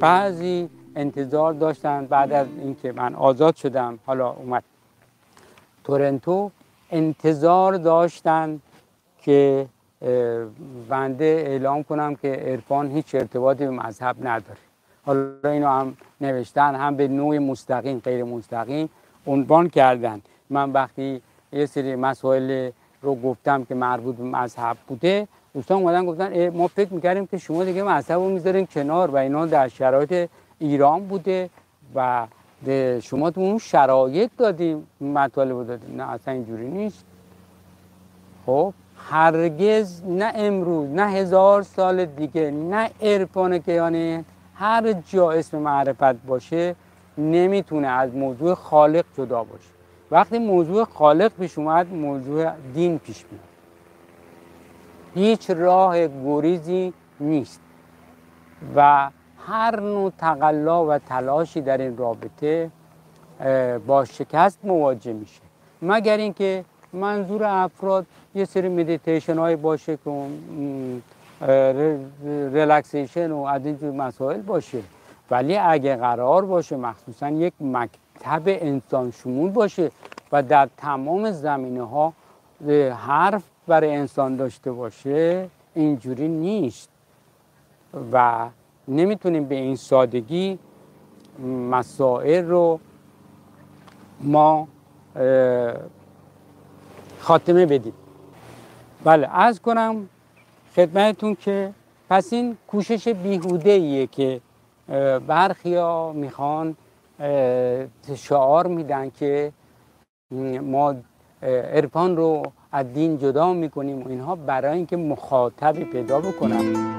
بعضی انتظار داشتن بعد از اینکه من آزاد شدم حالا اومد. تورنتو انتظار داشتن که بنده اعلام کنم که عرفان هیچ ارتباطی به مذهب نداره. حالا اینو هم نوشتن هم به نوع مستقیم غیر مستقیم عنوان کردن. من وقتی یه سری مسائل رو گفتم که مربوط به مذهب بوده. دوستان اومدن گفتن ما فکر می‌کردیم که شما دیگه مذهب رو می‌ذارین کنار و اینا در شرایط ایران بوده و شما تو اون شرایط دادیم مطالب رو دادیم. نه اصلا اینجوری نیست. خب هرگز نه امروز نه هزار سال دیگه نه عرفان کیانه هر جا اسم معرفت باشه نمی‌تونه از موضوع خالق جدا باشه. وقتی موضوع خالق پیش اومد موضوع دین پیش میاد. هیچ راه گریزی نیست. و هر نوع تقلا و تلاشی در این رابطه با شکست مواجه میشه. مگر اینکه منظور افراد یه سری مدیتیشن های باشه که relaxation و از اینجور مسائل باشه. ولی اگه قرار باشه مخصوصا یک مکتب انسان شمول باشه و در تمام زمینه ها حرف برای انسان داشته باشه اینجوری نیست. و نمی‌تونیم به این سادگی مسائل رو ما خاتمه بدیم. بله از کنم خدمتتون که پس این کوشش بیهوده ایه که برخی ها می‌خوان شعار میدن که ما عرفان رو از دین جدا می‌کنیم و اینها برای اینکه مخاطبی پیدا بکنم